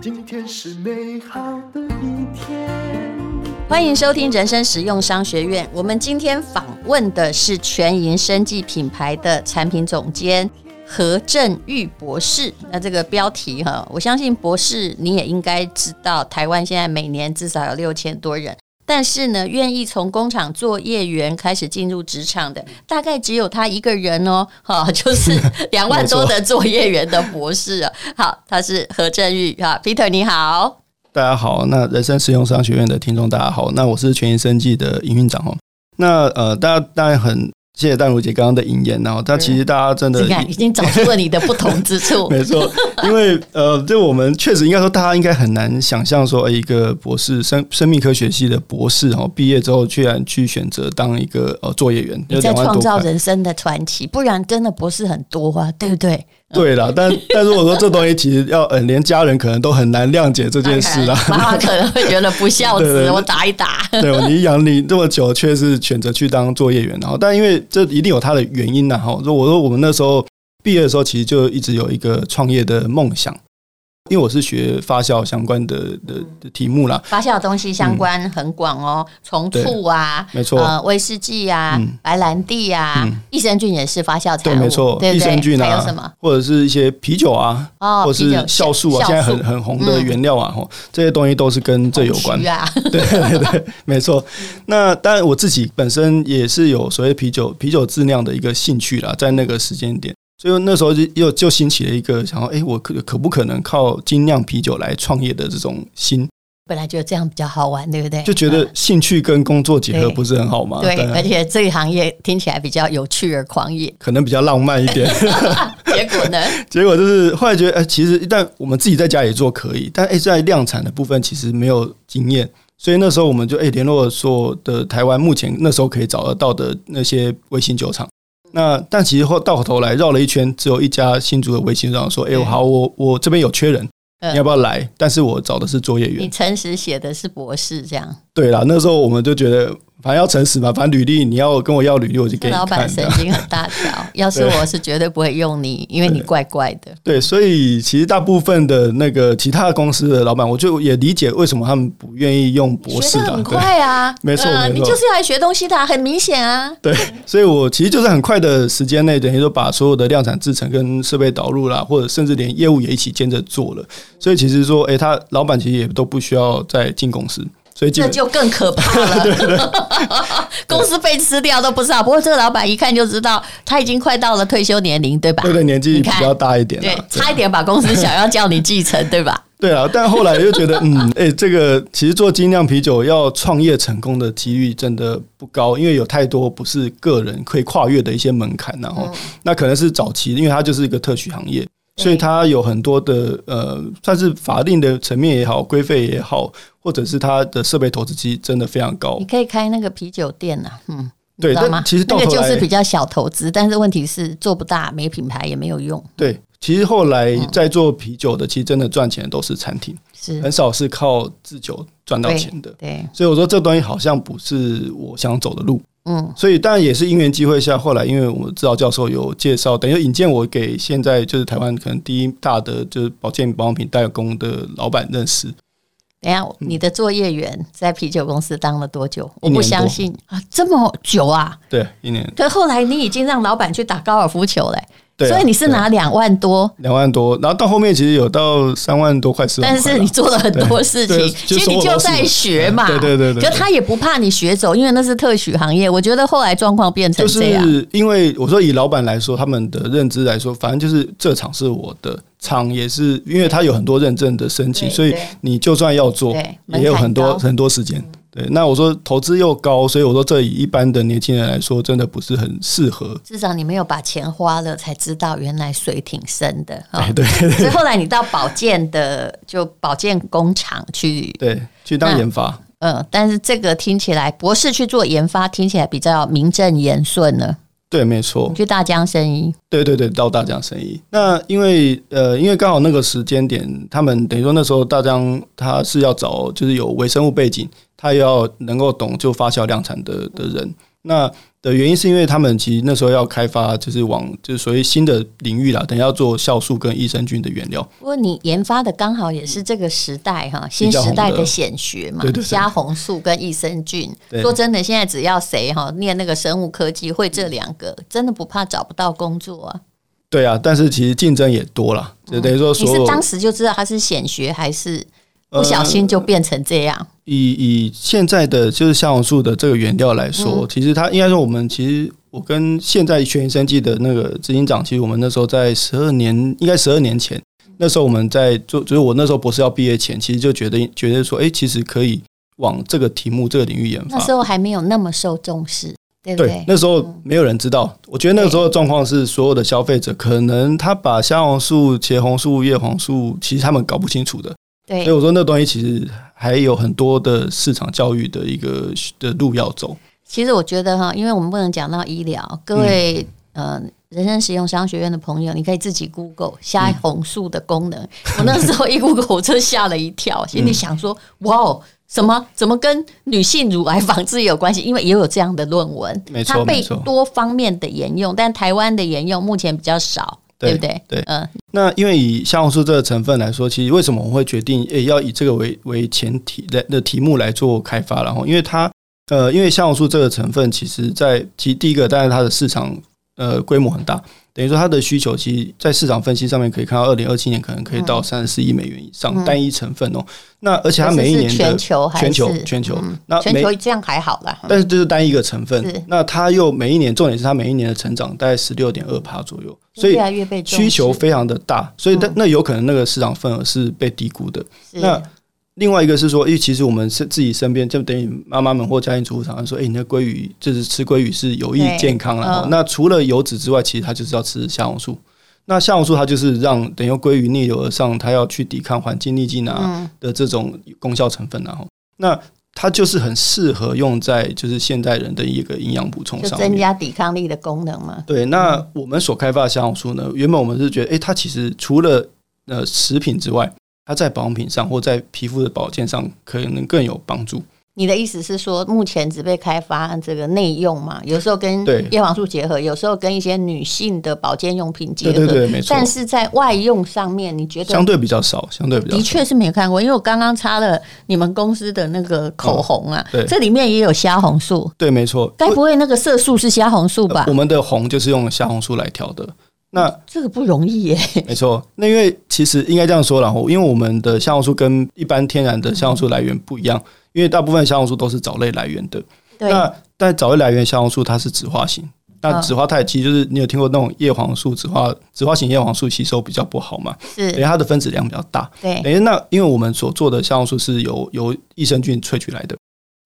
今天是美好的一天。欢迎收听人生实用商学院。我们今天访问的是全银生技品牌的产品总监何振玉博士。那这个标题哈，我相信博士你也应该知道，台湾现在每年至少有六千多人，但是呢，愿意从工厂作业员开始进入职场的，大概只有他一个人哦。哈，就是 两万多的作业员的博士啊。好，他是何振玉哈，Peter 你好。大家好，那人生实用商学院的听众大家好，那我是全银生技的营运长哦。那呃，大家当然很谢谢淡如姐刚刚的引言，然后但其实大家真的已经找出了你的不同之处，没错，因为呃，就我们确实应该说，大家应该很难想象说，一个博士生生命科学系的博士，然后毕业之后居然去选择当一个呃作业员，你在创造人生的传奇，不然真的博士很多啊，对不对？对啦，但但如果说这东西其实要，呃，连家人可能都很难谅解这件事啦。妈妈可能会觉得不孝子，我打一打。对，你养你这么久，却是选择去当作业员，然后，但因为这一定有它的原因呐，哈。说我说我们那时候毕业的时候，其实就一直有一个创业的梦想。因为我是学发酵相关的的的题目啦，发酵的东西相关很广哦，从醋啊，没错，呃，威士忌啊，白兰地啊，益生菌也是发酵产物，对，没错，益生菌啊，还有什么？或者是一些啤酒啊，哦，或者是酵素啊，现在很很红的原料啊，吼，这些东西都是跟这有关。对对对，没错。那当然我自己本身也是有所谓啤酒啤酒质量的一个兴趣啦，在那个时间点。所以那时候就又就兴起了一个想说，哎，我可可不可能靠精酿啤酒来创业的这种心？本来觉得这样比较好玩，对不对？就觉得兴趣跟工作结合不是很好吗？对，而且这个行业听起来比较有趣而狂野，可能比较浪漫一点。结果呢？结果就是后来觉得，哎，其实一旦我们自己在家里做可以，但哎，在量产的部分其实没有经验，所以那时候我们就哎联络所有的台湾目前那时候可以找得到的那些微型酒厂。那但其实后到头来绕了一圈，只有一家新竹的微信上说：“哎、欸，好，我我这边有缺人，你要不要来？但是我找的是作业员。”你诚实写的是博士这样？对啦，那时候我们就觉得。反正要诚实嘛，反正履历你要跟我要履历，我就给你看。老板神经很大条，要是我是绝对不会用你，因为你怪怪的。对，所以其实大部分的那个其他的公司的老板，我就也理解为什么他们不愿意用博士的。很快啊，没错，你就是要来学东西的，很明显啊。对，所以我其实就是很快的时间内，等于说把所有的量产制程跟设备导入啦，或者甚至连业务也一起兼着做了。所以其实说，哎，他老板其实也都不需要再进公司。所以这就更可怕了，对对对 公司被吃掉都不知道。不过这个老板一看就知道，他已经快到了退休年龄，对吧？对对，年纪比较大一点，对，差一点把公司想要叫你继承，对吧？对啊，但后来又觉得，嗯，哎，这个其实做精酿啤酒要创业成功的几率真的不高，因为有太多不是个人可以跨越的一些门槛，然后那可能是早期，因为它就是一个特许行业。所以它有很多的呃，算是法定的层面也好，规费也好，或者是它的设备投资机真的非常高。你可以开那个啤酒店呐、啊，嗯，对，吗？其实那个就是比较小投资，但是问题是做不大，没品牌也没有用。对，其实后来在做啤酒的，其实真的赚钱都是餐厅，是很少是靠制酒赚到钱的。对，所以我说这东西好像不是我想走的路。嗯，所以当然也是因缘机会下，后来因为我们指导教授有介绍，等于引荐我给现在就是台湾可能第一大的就是保健保养品代工的老板认识。等下，你的作业员在啤酒公司当了多久？我不相信啊，这么久啊？对，一年。可后来你已经让老板去打高尔夫球嘞。对啊、所以你是拿两万多，两万多，然后到后面其实有到三万多块四万。但是你做了很多事情，其实你就在学嘛。对对对对，就他也不怕你学走，因为那是特许行业。我觉得后来状况变成这样，就是因为我说以老板来说，他们的认知来说，反正就是这场是我的厂，也是因为他有很多认证的申请，所以你就算要做，也有很多很多时间。对，那我说投资又高，所以我说这以一般的年轻人来说，真的不是很适合。至少你没有把钱花了，才知道原来水挺深的。哎，对，對，所以后来你到保健的，就保健工厂去，对，去当研发。嗯，但是这个听起来，博士去做研发，听起来比较名正言顺呢。对，没错。你去大江生意。对对对，到大江生意。那因为呃，因为刚好那个时间点，他们等于说那时候大江他是要找就是有微生物背景。他要能够懂就发酵量产的的人，那的原因是因为他们其实那时候要开发，就是往就是所谓新的领域啦，等下要做酵素跟益生菌的原料。不过你研发的刚好也是这个时代哈，新时代的显学嘛，虾红素跟益生菌。说真的，现在只要谁哈念那个生物科技，会这两个，真的不怕找不到工作啊。对啊，但是其实竞争也多了，就等于说，你是当时就知道它是显学，还是不小心就变成这样？以以现在的就是虾红素的这个原料来说，嗯、其实它应该说我们其实我跟现在全银生技的那个执行长，其实我们那时候在十二年，应该十二年前，那时候我们在做，就是我那时候博士要毕业前，其实就觉得觉得说，哎，其实可以往这个题目这个领域研发。那时候还没有那么受重视，对不对？对，那时候没有人知道。我觉得那个时候的状况是，所有的消费者可能他把虾红素、茄红素、叶黄素，其实他们搞不清楚的。对，所以我说那东西其实还有很多的市场教育的一个的路要走。其实我觉得哈，因为我们不能讲到医疗，各位、嗯、呃人生实用商学院的朋友，你可以自己 Google 虾红素的功能。嗯、我那时候一 Google，我真吓了一跳，心里想说：哇哦，什么怎么跟女性乳癌防治有关系？因为也有这样的论文，没错，它被多方面的沿用，但台湾的沿用目前比较少。对不对？对，嗯。那因为以虾红素这个成分来说，其实为什么我们会决定诶要以这个为为前提的的题目来做开发？然后，因为它呃，因为虾红素这个成分，其实在其第一个，当然它的市场呃规模很大。等于说，它的需求其实，在市场分析上面可以看到，二零二七年可能可以到三十四亿美元以上单一成分哦。那而且它每一年的全球全球全球，那全球这样还好啦。但是这是单一个成分，那它又每一年，重点是它每一年的成长大概十六点二趴左右，所以需求非常的大，所以那那有可能那个市场份额是被低估的。那另外一个是说，因为其实我们是自己身边，就等于妈妈们或家庭主妇常常说，哎，你的鲑鱼就是吃鲑鱼是有益健康了。那除了油脂之外，其实它就是要吃虾红素。那虾红素它就是让等于鲑鱼逆流而上，它要去抵抗环境逆境啊的这种功效成分。然后，那它就是很适合用在就是现代人的一个营养补充上，增加抵抗力的功能嘛。对，那我们所开发的虾红素呢，原本我们是觉得，哎，它其实除了呃食品之外，它在保养品上或在皮肤的保健上可能更有帮助。你的意思是说，目前只被开发这个内用嘛？有时候跟叶黄素结合，有时候跟一些女性的保健用品结合。对对对，没错。但是在外用上面，你觉得相对比较少，相对比较少。的确是没有看过，因为我刚刚擦了你们公司的那个口红啊，对，这里面也有虾红素。对，没错。该不会那个色素是虾红素吧？我们的红就是用虾红素来调的。那这个不容易耶。没错，那因为其实应该这样说，然后因为我们的香红素跟一般天然的香红素来源不一样，因为大部分香红素都是藻类来源的。对。那但藻类来源香红素它是酯化型，那酯化态其实就是你有听过那种叶黄素酯化酯化型叶黄素吸收比较不好嘛？是。等于它的分子量比较大。对。等于那因为我们所做的香红素是由由益生菌萃取来的。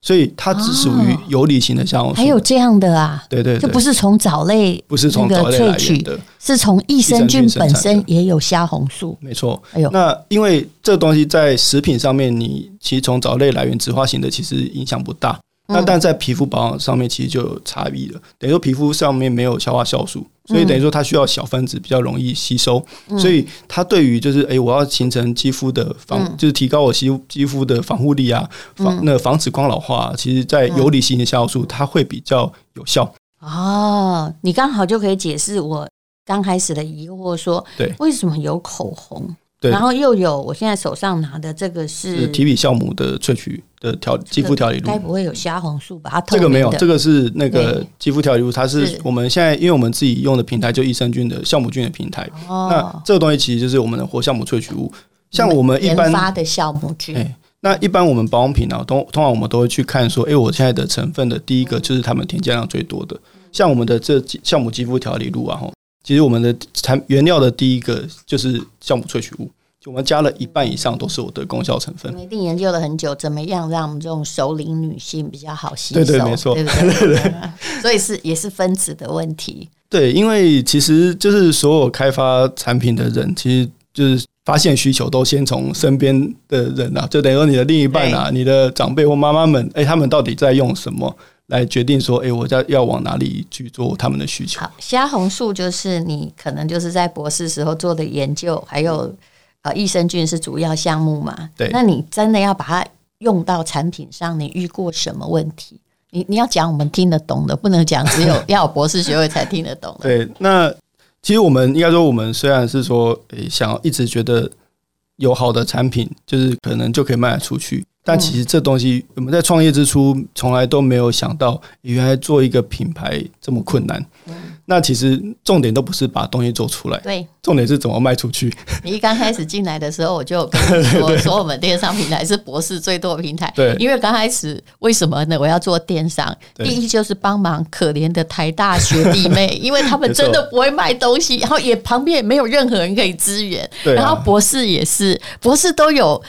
所以它只属于游离型的虾红素，还有这样的啊？对对，就不是从藻类，不是从藻类萃取的，是从益生菌本身也有虾红素。没错。哎呦，那因为这东西在食品上面，你其实从藻类来源植化型的，其实影响不大。那但在皮肤保养上面，其实就有差异了。等于说皮肤上面没有消化酵素，所以等于说它需要小分子比较容易吸收。所以它对于就是哎，我要形成肌肤的防，就是提高我肌肌肤的防护力啊，防那防止光老化。其实，在游离型的酵素，它会比较有效。哦，你刚好就可以解释我刚开始的疑惑，说对，为什么有口红？对。然后又有，我现在手上拿的这个是，是提比酵母的萃取的调肌肤调理露，该不会有虾红素吧？这个没有，这个是那个肌肤调理露，它是我们现在因为我们自己用的平台就益生菌的酵母菌的平台。哦，那这个东西其实就是我们的活酵母萃取物，像我们一般发的酵母菌。哎，那一般我们保养品呢、啊，通通常我们都会去看说，哎，我现在的成分的第一个就是他们添加量最多的，像我们的这酵母肌肤调理露啊，哈。其实我们的产原料的第一个就是酵母萃取物，就我们加了一半以上都是我的功效成分。我们一定研究了很久，怎么样让我们这种熟龄女性比较好吸收？对对，没错，对不对？对，所以是也是分子的问题。对，因为其实就是所有开发产品的人，其实就是发现需求都先从身边的人啊，就等于说你的另一半啊，你的长辈或妈妈们，哎，他们到底在用什么？来决定说，哎、欸，我要要往哪里去做他们的需求？好，虾红素就是你可能就是在博士时候做的研究，还有呃益生菌是主要项目嘛？对，那你真的要把它用到产品上，你遇过什么问题？你你要讲我们听得懂的，不能讲只有 要有博士学位才听得懂的。对，那其实我们应该说，我们虽然是说，诶，想要一直觉得有好的产品，就是可能就可以卖得出去。但其实这东西，我们在创业之初从来都没有想到，原来做一个品牌这么困难。那其实重点都不是把东西做出来，对，重点是怎么卖出去。你一刚开始进来的时候，我就跟你说，说我们电商平台是博士最多的平台。对，因为刚开始为什么呢？我要做电商，第一就是帮忙可怜的台大学弟妹，因为他们真的不会卖东西，然后也旁边也没有任何人可以支援。对然后博士也是，博士都有。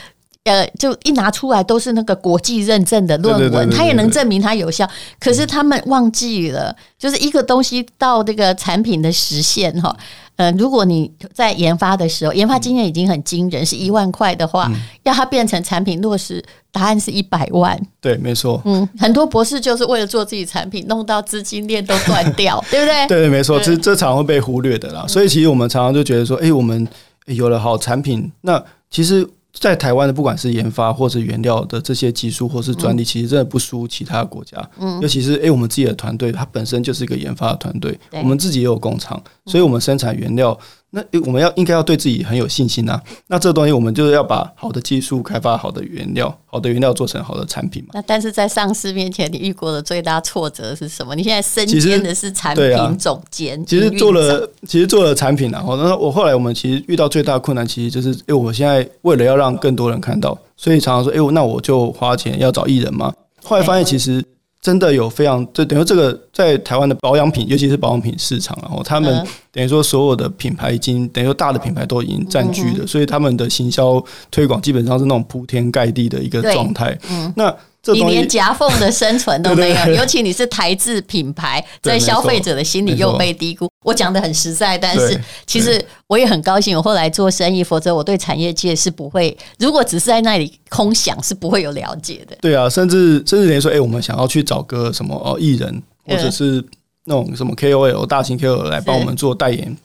呃，就一拿出来都是那个国际认证的论文，它也能证明它有效。可是他们忘记了，就是一个东西到这个产品的实现哈，呃，如果你在研发的时候，研发经验已经很惊人，是一万块的话，要它变成产品落实，答案是一百万。对，没错。嗯，很多博士就是为了做自己产品，弄到资金链都断掉，对不对？对，没错，这这常会被忽略的啦。所以其实我们常常就觉得说，哎，我们有了好产品，那其实。在台湾的不管是研发或是原料的这些技术或是专利，其实真的不输其他国家。嗯，尤其是诶，我们自己的团队，它本身就是一个研发的团队，我们自己也有工厂，所以我们生产原料。那我们要应该要对自己很有信心啊！那这个东西我们就是要把好的技术开发好的原料，好的原料做成好的产品嘛。那但是在上市面前，你遇过的最大挫折是什么？你现在身兼的是产品总监，其实做了其实做了产品然后那我后来我们其实遇到最大的困难，其实就是哎，我现在为了要让更多人看到，所以常常说哎，那我就花钱要找艺人嘛。后来发现其实。真的有非常，就等于这个在台湾的保养品，尤其是保养品市场，然后他们等于说所有的品牌已经等于说大的品牌都已经占据了，所以他们的行销推广基本上是那种铺天盖地的一个状态。那你连夹缝的生存都 没有，尤其你是台制品牌，在消费者的心里又被低估。我讲的很实在，但是其实我也很高兴，我后来做生意，否则我对产业界是不会。如果只是在那里空想，是不会有了解的。对啊，甚至甚至连说，哎，我们想要去找个什么哦艺人，或者是那种什么 KOL 大型 KOL 来帮我们做代言，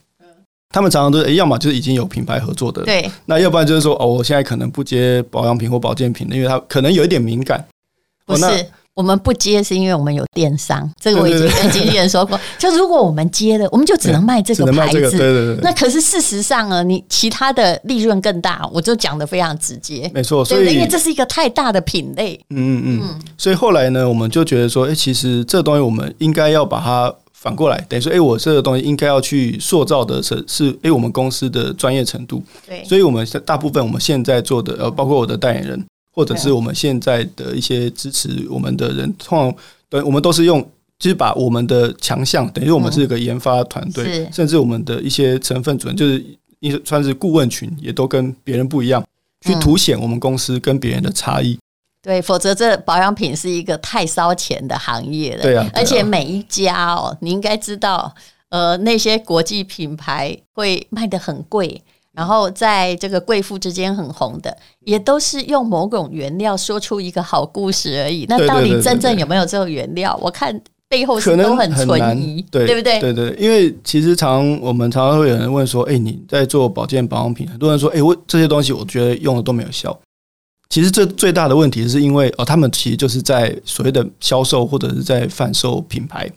他们常常都是，哎，要么就是已经有品牌合作的，对，那要不然就是说，哦，我现在可能不接保养品或保健品的，因为它可能有一点敏感。不是，我们不接是因为我们有电商，这个我已经跟经纪人说过。就如果我们接了，我们就只能卖这个牌子。对对对。那可是事实上啊，你其他的利润更大，我就讲的非常直接。没错，所以因为这是一个太大的品类。嗯嗯嗯。所以后来呢，我们就觉得说，哎，其实这个东西我们应该要把它反过来，等于说，哎，我这个东西应该要去塑造的是是，哎，我们公司的专业程度。对。所以我们大部分我们现在做的，呃，包括我的代言人。或者是我们现在的一些支持我们的人，通常对，我们都是用，就是把我们的强项，等于我们是一个研发团队，甚至我们的一些成分主任，就是一算是顾问群，也都跟别人不一样，去凸显我们公司跟别人的差异。对，否则这保养品是一个太烧钱的行业了。对啊，而且每一家哦，你应该知道，呃，那些国际品牌会卖得很贵。然后在这个贵妇之间很红的，也都是用某种原料说出一个好故事而已。那到底真正有没有这种原料？我看背后是都很存疑，对对不对？对对，因为其实常我们常常会有人问说：“哎，你在做保健保养品？”很多人说：“哎，我这些东西我觉得用的都没有效。”其实这最大的问题是因为哦，他们其实就是在所谓的销售或者是在贩售品牌，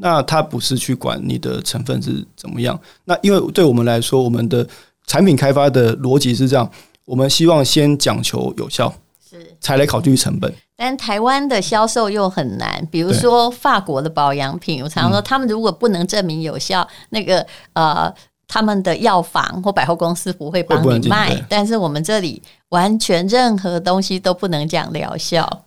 那他不是去管你的成分是怎么样。那因为对我们来说，我们的产品开发的逻辑是这样，我们希望先讲求有效，是才来考虑成本。但台湾的销售又很难，比如说法国的保养品，我常常说他们如果不能证明有效，那个呃，他们的药房或百货公司不会帮你卖。但是我们这里完全任何东西都不能讲疗效。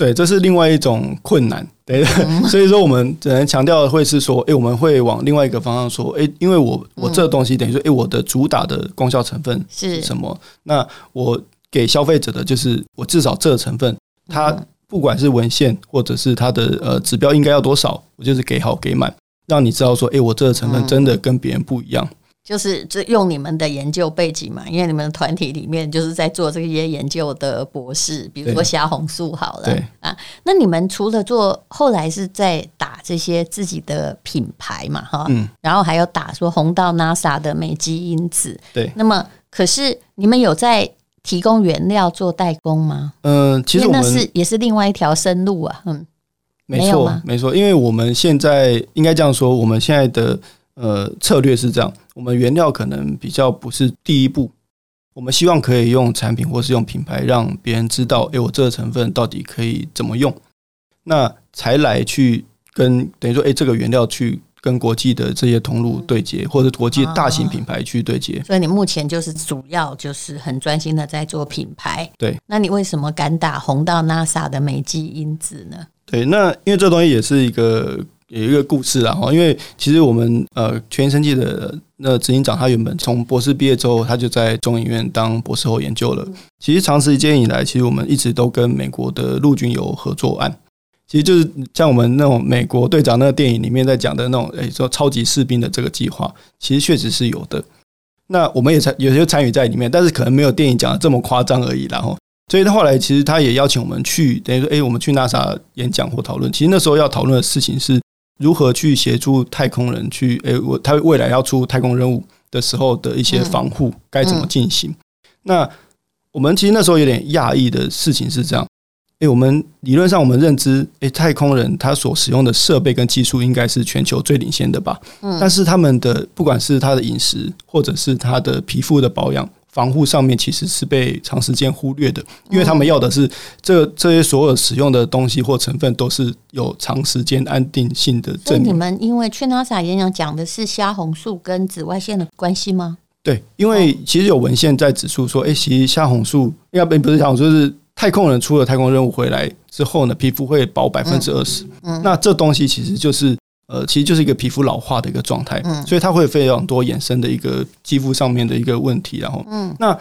对，这是另外一种困难。对，所以说我们只能强调的会是说，哎，我们会往另外一个方向说，哎，因为我我这个东西等于说，哎，我的主打的功效成分是什么？那我给消费者的就是，我至少这个成分，它不管是文献或者是它的呃指标应该要多少，我就是给好给满，让你知道说，哎，我这个成分真的跟别人不一样。就是这用你们的研究背景嘛，因为你们的团体里面就是在做这些研究的博士，比如说虾红素好了，对啊。那你们除了做，后来是在打这些自己的品牌嘛，哈，嗯，然后还有打说红到 NASA 的美肌因子，对。那么，可是你们有在提供原料做代工吗？嗯，其实那是也是另外一条生路啊，嗯。没错，没错，因为我们现在应该这样说，我们现在的呃策略是这样，我们原料可能比较不是第一步，我们希望可以用产品或是用品牌让别人知道，诶，我这个成分到底可以怎么用，那才来去跟等于说，诶，这个原料去。跟国际的这些通路对接，或者国际大型品牌去对接，所以你目前就是主要就是很专心的在做品牌。对，那你为什么敢打红到 NASA 的美肌因子呢？对，那因为这东西也是一个有一个故事啦哈。因为其实我们呃全银生技的那执行长，他原本从博士毕业之后，他就在中研院当博士后研究了。其实长时间以来，其实我们一直都跟美国的陆军有合作案。其实就是像我们那种美国队长那个电影里面在讲的那种，诶，说超级士兵的这个计划，其实确实是有的。那我们也参有些参与在里面，但是可能没有电影讲的这么夸张而已。然后，所以他后来其实他也邀请我们去，等于说，诶，我们去 NASA 演讲或讨论。其实那时候要讨论的事情是如何去协助太空人去，诶，我他未来要出太空任务的时候的一些防护该怎么进行。那我们其实那时候有点讶异的事情是这样。诶、欸，我们理论上我们认知，诶、欸，太空人他所使用的设备跟技术应该是全球最领先的吧？嗯，但是他们的不管是他的饮食，或者是他的皮肤的保养、防护上面，其实是被长时间忽略的，因为他们要的是这这些所有使用的东西或成分都是有长时间安定性的。所以你们因为去 NASA 演讲讲的是虾红素跟紫外线的关系吗？对，因为其实有文献在指出说，诶、欸，其实虾红素应该并不是虾红素，就是。太空人出了太空任务回来之后呢，皮肤会薄百分之二十。嗯，那这东西其实就是呃，其实就是一个皮肤老化的一个状态。嗯，所以它会非常多衍生的一个肌肤上面的一个问题。然后，嗯，那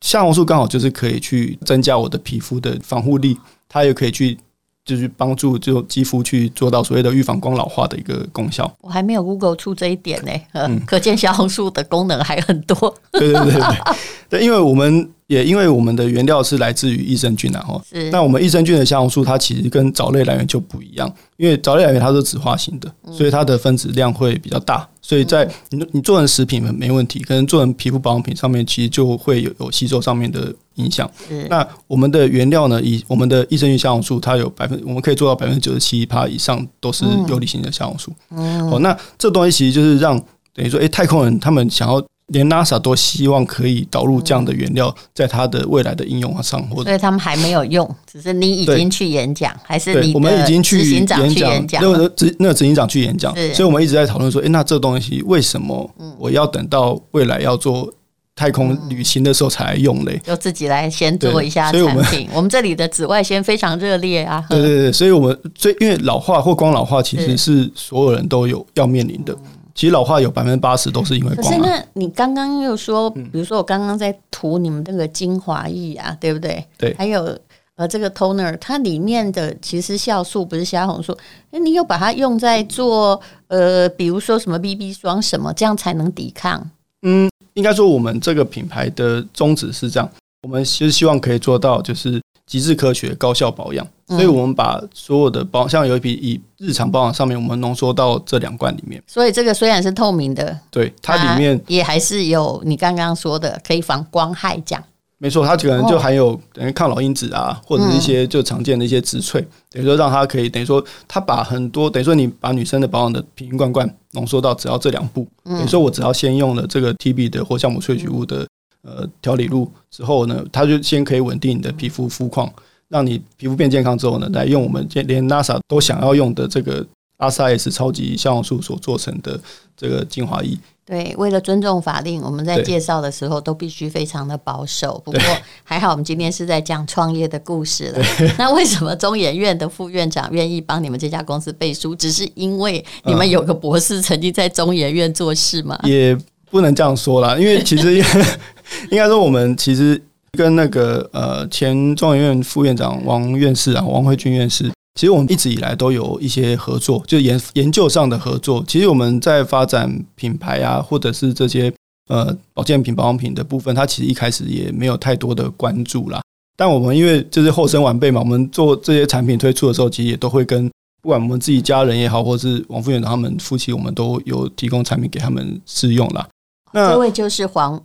虾红素刚好就是可以去增加我的皮肤的防护力，它也可以去。就是帮助就肌肤去做到所谓的预防光老化的一个功效。我还没有 Google 出这一点呢，嗯，可见虾红素的功能还很多。对对对对，对，因为我们也因为我们的原料是来自于益生菌，然后是那我们益生菌的虾红素，它其实跟藻类来源就不一样，因为藻类来源它是酯化型的，所以它的分子量会比较大。所以在你你做成食品没问题，可能做成皮肤保养品上面，其实就会有有吸收上面的影响。那我们的原料呢？以我们的益生菌虾红素，它有百分，我们可以做到百分之九十七趴以上都是游离型的虾红素。哦，那这东西其实就是让等于说，诶，太空人他们想要。连 NASA 都希望可以导入这样的原料，在它的未来的应用上，或者所以他们还没有用，只是你已经去演讲，还是你我们已经去演讲，那个执那个执行长去演讲，所以我们一直在讨论说，诶，那这东西为什么我要等到未来要做太空旅行的时候才来用嘞？就自己来先做一下产品。我们这里的紫外线非常热烈啊！对对对，所以我们最因为老化或光老化，其实是所有人都有要面临的。其实老化有百分之八十都是因为光。可是那你刚刚又说，比如说我刚刚在涂你们那个精华液啊，对不对？对。还有呃，这个 toner，它里面的其实酵素不是虾红素，那你有把它用在做呃，比如说什么 BB 霜什么，这样才能抵抗？嗯，应该说我们这个品牌的宗旨是这样，我们其实希望可以做到就是。极致科学、高效保养，所以我们把所有的保，像有一批以日常保养上面，我们浓缩到这两罐里面。所以这个虽然是透明的，对它里面也还是有你刚刚说的可以防光害这样。没错，它可能就含有等于抗老因子啊，或者一些就常见的一些植萃，等于说让它可以等于说它把很多等于说你把女生的保养的瓶瓶罐罐浓缩到只要这两步，等于说我只要先用了这个 TB 的或酵母萃取物的。呃，调理露之后呢，它就先可以稳定你的皮肤肤况，让你皮肤变健康之后呢，来用我们连 NASA 都想要用的这个阿萨 S 超级虾红素所做成的这个精华液。对，为了尊重法令，我们在介绍的时候都必须非常的保守。不过还好，我们今天是在讲创业的故事了。那为什么中研院的副院长愿意帮你们这家公司背书？只是因为你们有个博士曾经在中研院做事吗？也不能这样说啦，因为其实。应该说，我们其实跟那个呃前中研院副院长王院士啊，王惠君院士，其实我们一直以来都有一些合作，就研研究上的合作。其实我们在发展品牌啊，或者是这些呃保健品、保养品的部分，它其实一开始也没有太多的关注啦。但我们因为就是后生晚辈嘛，我们做这些产品推出的时候，其实也都会跟不管我们自己家人也好，或是王副院长他们夫妻，我们都有提供产品给他们试用啦。那这位就是黄。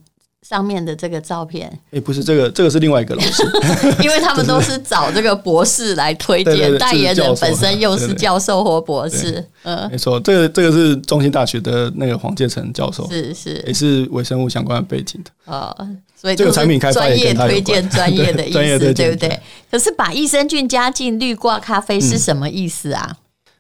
上面的这个照片，哎，不是这个，这个是另外一个老师，因为他们都是找这个博士来推荐，代言人本身又是教授或博士，嗯，没错，这个这个是中兴大学的那个黄建成教授，是是，也是微生物相关的背景的。哦，所以这个产品开发也专业推荐 专业的意思，对不对？可是把益生菌加进滤挂咖啡是什么意思啊？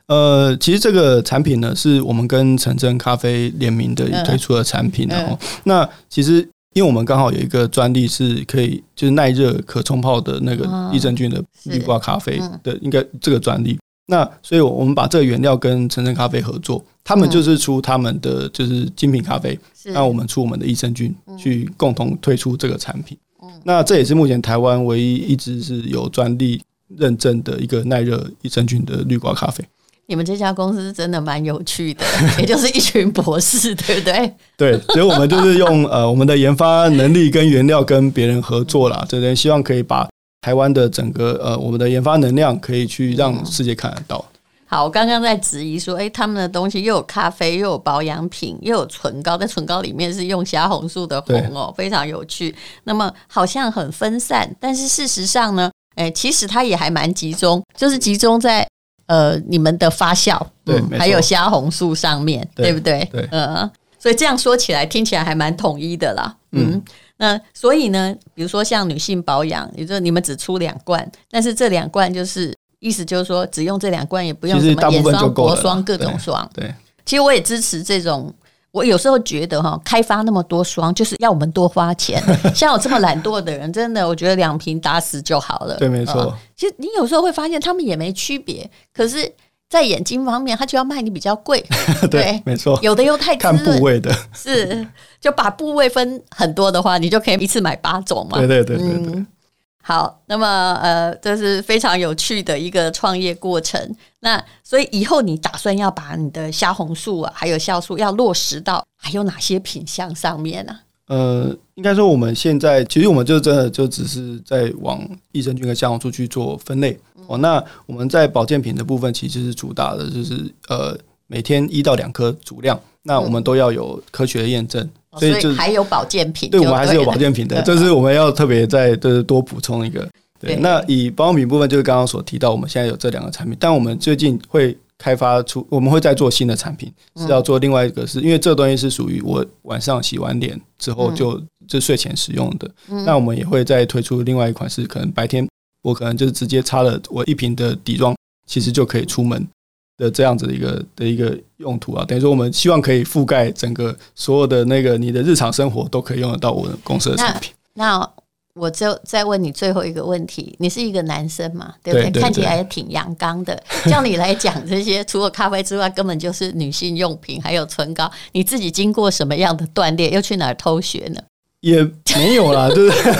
呃，其实这个产品呢，是我们跟陈真咖啡联名的推出的产品，然后那其实。因为我们刚好有一个专利是可以就是耐热可冲泡的那个益生菌的绿挂咖啡的，应该这个专利。那所以我们把这个原料跟晨晨咖啡合作，他们就是出他们的就是精品咖啡，那我们出我们的益生菌去共同推出这个产品。那这也是目前台湾唯一一支是有专利认证的一个耐热益生菌的绿挂咖啡。你们这家公司真的蛮有趣的，也就是一群博士，对不对？对，所以我们就是用呃我们的研发能力跟原料跟别人合作啦，这边希望可以把台湾的整个呃我们的研发能量可以去让世界看得到。好，我刚刚在质疑说，哎，他们的东西又有咖啡，又有保养品，又有唇膏，在唇膏里面是用虾红素的红哦，非常有趣。那么好像很分散，但是事实上呢，哎，其实它也还蛮集中，就是集中在。呃，你们的发酵，对，还有虾红素上面，对，对不对？对，呃，所以这样说起来，听起来还蛮统一的啦。嗯，嗯，那所以呢，比如说像女性保养，也就是你们只出两罐，但是这两罐就是意思就是说，只用这两罐也不用什么眼霜、国霜各种霜。对，其实我也支持这种。我有时候觉得哈，开发那么多双，就是要我们多花钱。像我这么懒惰的人，真的，我觉得两瓶打死就好了。对，没错。其实你有时候会发现，他们也没区别。可是，在眼睛方面，他就要卖你比较贵。对，没错。有的又太看部位的，是就把部位分很多的话，你就可以一次买八种嘛。对对对对对。嗯好，那么呃，这是非常有趣的一个创业过程。那所以以后你打算要把你的虾红素啊，还有酵素要落实到还有哪些品相上面呢？呃，应该说我们现在其实我们就真的就只是在往益生菌跟虾红素去做分类哦。那我们在保健品的部分，其实是主打的就是呃每天一到两颗足量，那我们都要有科学的验证。所以就还有保健品，对，我们还是有保健品的，这是我们要特别再就是多补充一个。对，那以保养品部分，就是刚刚所提到，我们现在有这两个产品，但我们最近会开发出，我们会再做新的产品，是要做另外一个，是因为这东西是属于我晚上洗完脸之后就就睡前使用的。那我们也会再推出另外一款，是可能白天我可能就是直接擦了我一瓶的底妆，其实就可以出门。的这样子的一个的一个用途啊，等于说我们希望可以覆盖整个所有的那个你的日常生活都可以用得到我们公司的产品。那，那我就再问你最后一个问题，你是一个男生嘛，对不对？对对对，看起来也挺阳刚的。叫你来讲这些，除了咖啡之外，根本就是女性用品，还有唇膏。你自己经过什么样的锻炼？又去哪儿偷学呢？也没有啦，就是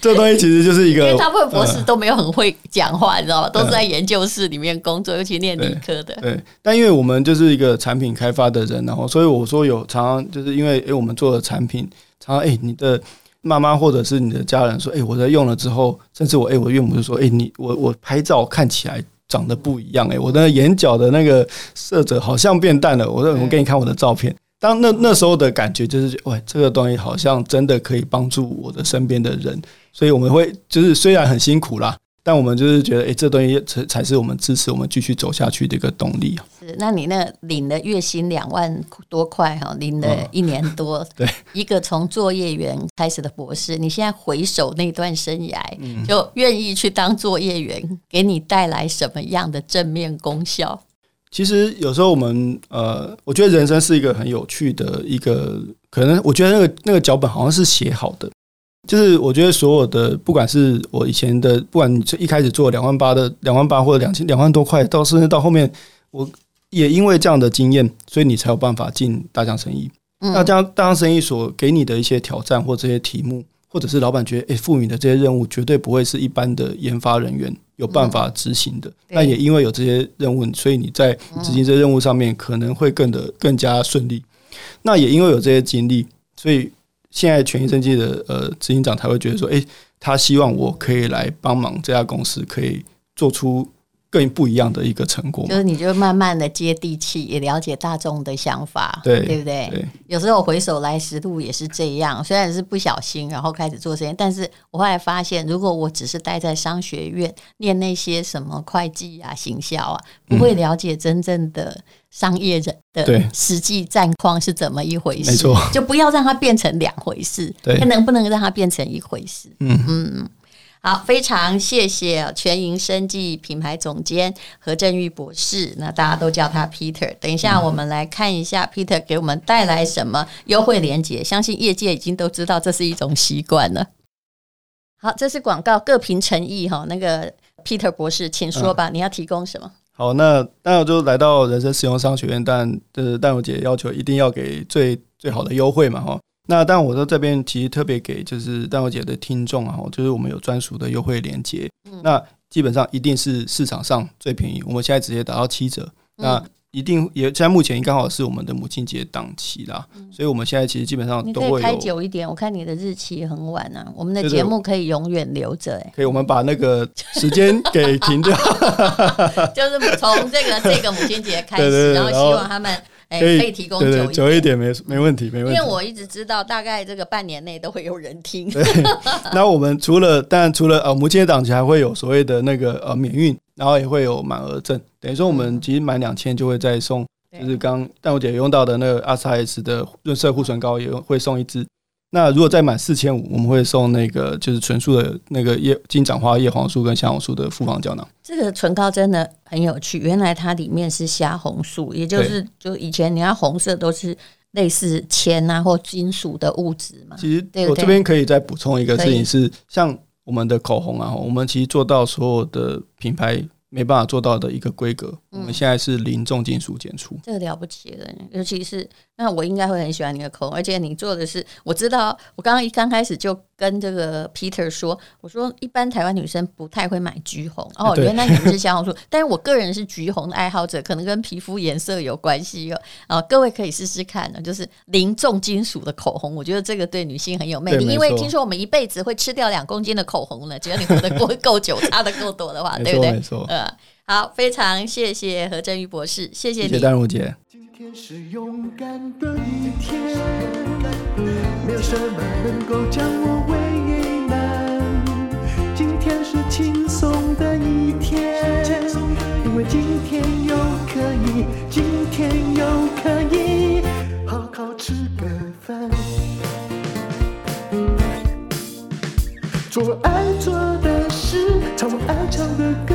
这东西其实就是一个，因为大部分博士都没有很会讲话，你知道吗？都是在研究室里面工作，尤其念理科的。对，但因为我们就是一个产品开发的人，然后所以我说有常常就是因为诶，我们做的产品，常常诶，你的妈妈或者是你的家人说，诶，我在用了之后，甚至我诶，我岳母就说，诶，你我我拍照看起来长得不一样，诶，我的眼角的那个色泽好像变淡了。我说，我给你看我的照片。当那那时候的感觉就是，喂，这个东西好像真的可以帮助我的身边的人，所以我们会就是虽然很辛苦啦，但我们就是觉得，哎，这东西才才是我们支持我们继续走下去的一个动力啊。是，那你那领了月薪两万多块哈，领了一年多，哦、对，一个从作业员开始的博士，你现在回首那段生涯，就愿意去当作业员，给你带来什么样的正面功效？其实有时候我们呃，我觉得人生是一个很有趣的一个，可能我觉得那个那个脚本好像是写好的，就是我觉得所有的，不管是我以前的，不管你一开始做两万八的两万八或者两千两万多块，到甚至到后面，我也因为这样的经验，所以你才有办法进大江生意。那这样大江生意所给你的一些挑战或这些题目，或者是老板觉得诶，赋予的这些任务，绝对不会是一般的研发人员。有办法执行的，那、嗯、也因为有这些任务，所以你在执行这些任务上面可能会更的更加顺利。那也因为有这些经历，所以现在权益生技的呃执行长才会觉得说，诶，他希望我可以来帮忙这家公司，可以做出更不一样的一个成果。就是你就慢慢的接地气，也了解大众的想法，对对不对？对，有时候回首来时路也是这样，虽然是不小心，然后开始做这些，但是我后来发现，如果我只是待在商学院念那些什么会计啊、行销啊，不会了解真正的商业人的实际战况是怎么一回事。没错，就不要让它变成两回事。对，它能不能让它变成一回事？嗯嗯。好，非常谢谢全盈生技品牌总监何振玉博士。那大家都叫他 Peter。等一下，我们来看一下 Peter 给我们带来什么优惠连接。相信业界已经都知道这是一种习惯了。好，这是广告，各凭诚意哈。那个 Peter 博士，请说吧，嗯、你要提供什么？好，那那我就来到人生实用商学院，但呃，但我姐要求一定要给最最好的优惠嘛，哈。那但我在这边其实特别给就是淡如姐的听众啊，就是我们有专属的优惠链接。嗯、那基本上一定是市场上最便宜，我们现在直接打到七折。嗯、那一定也现在目前刚好是我们的母亲节档期啦，嗯、所以我们现在其实基本上都会开久一点。我看你的日期很晚啊，我们的节目可以永远留着哎、欸。可以，我们把那个 时间给停掉，就是从这个这个母亲节开始，然后希望他们。哎，可以提供久一点，久一点没没问题，没问题。因为我一直知道，大概这个半年内都会有人听。那我们除了，当然除了呃母亲节档期，还会有所谓的那个呃免运，然后也会有满额赠。等于说，我们其实满两千就会再送，就是刚但我姐用到的那个阿斯 S 的润色护唇膏，也会送一支。那如果再满四千五，我们会送那个就是纯素的那个叶金盏花叶黄素跟虾红素的复方胶囊。这个唇膏真的很有趣，原来它里面是虾红素，也就是就以前你看红色都是类似铅啊或金属的物质嘛。其实我这边可以再补充一个事情是，像我们的口红啊，我们其实做到所有的品牌。没办法做到的一个规格，我们现在是零重金属检出，这个了不起了。尤其是那我应该会很喜欢你的口红，而且你做的是，我知道，我刚刚一刚开始就跟这个 Peter 说，我说一般台湾女生不太会买橘红哦，原来你们是虾红素，但是我个人是橘红的爱好者，可能跟皮肤颜色有关系哦。啊，各位可以试试看呢，就是零重金属的口红，我觉得这个对女性很有魅力，因为听说我们一辈子会吃掉两公斤的口红呢，只要你活得够 够久，擦的够多的话，对不对？没错。好，非常谢谢何振宇博士，谢谢你。谢谢丹如姐。今天是勇敢的一天，没有什么能够将我为难。今天是轻松的一天，因为今天又可以，今天又可以好好吃个饭，做我爱做的事，唱我爱唱的歌。